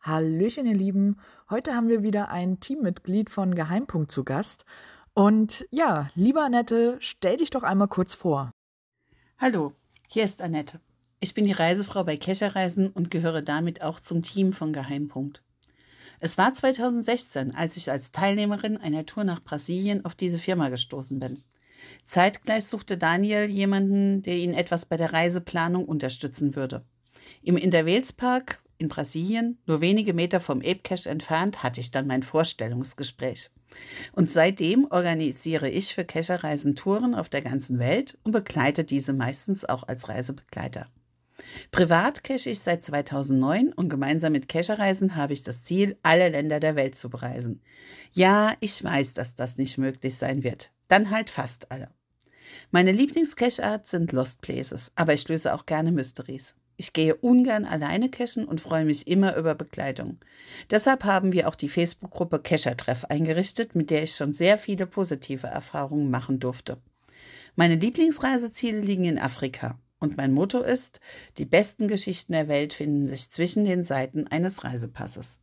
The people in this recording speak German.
Hallöchen, ihr Lieben. Heute haben wir wieder ein Teammitglied von Geheimpunkt zu Gast. Und ja, liebe Annette, stell dich doch einmal kurz vor. Hallo, hier ist Annette. Ich bin die Reisefrau bei Kescherreisen und gehöre damit auch zum Team von Geheimpunkt. Es war 2016, als ich als Teilnehmerin einer Tour nach Brasilien auf diese Firma gestoßen bin. Zeitgleich suchte Daniel jemanden, der ihn etwas bei der Reiseplanung unterstützen würde. Im Intervelspark in Brasilien, nur wenige Meter vom Ape Cache entfernt, hatte ich dann mein Vorstellungsgespräch. Und seitdem organisiere ich für Cacher-Reisen Touren auf der ganzen Welt und begleite diese meistens auch als Reisebegleiter. Privat cache ich seit 2009 und gemeinsam mit Cacher-Reisen habe ich das Ziel, alle Länder der Welt zu bereisen. Ja, ich weiß, dass das nicht möglich sein wird. Dann halt fast alle. Meine Lieblings-Cache-Art sind Lost Places, aber ich löse auch gerne Mysteries. Ich gehe ungern alleine cashen und freue mich immer über Begleitung. Deshalb haben wir auch die Facebook-Gruppe Keschertreff eingerichtet, mit der ich schon sehr viele positive Erfahrungen machen durfte. Meine Lieblingsreiseziele liegen in Afrika und mein Motto ist, die besten Geschichten der Welt finden sich zwischen den Seiten eines Reisepasses.